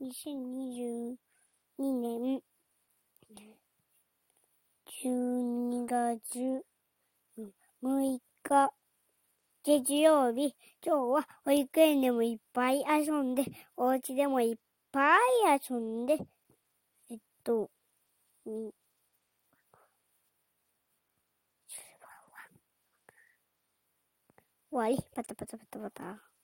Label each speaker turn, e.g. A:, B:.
A: 2022年12月6日月曜日、今日は保育園でもいっぱい遊んで、お家でもいっぱい遊んで、えっと、終わりパタパタパタパタ。